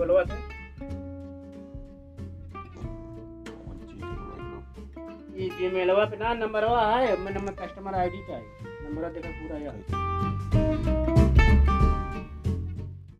बोलवा थे ये जीमेलवा पे ना नंबरवा है, मैं नंबर कस्टमर आईडी का है नंबर देखा पूरा यार।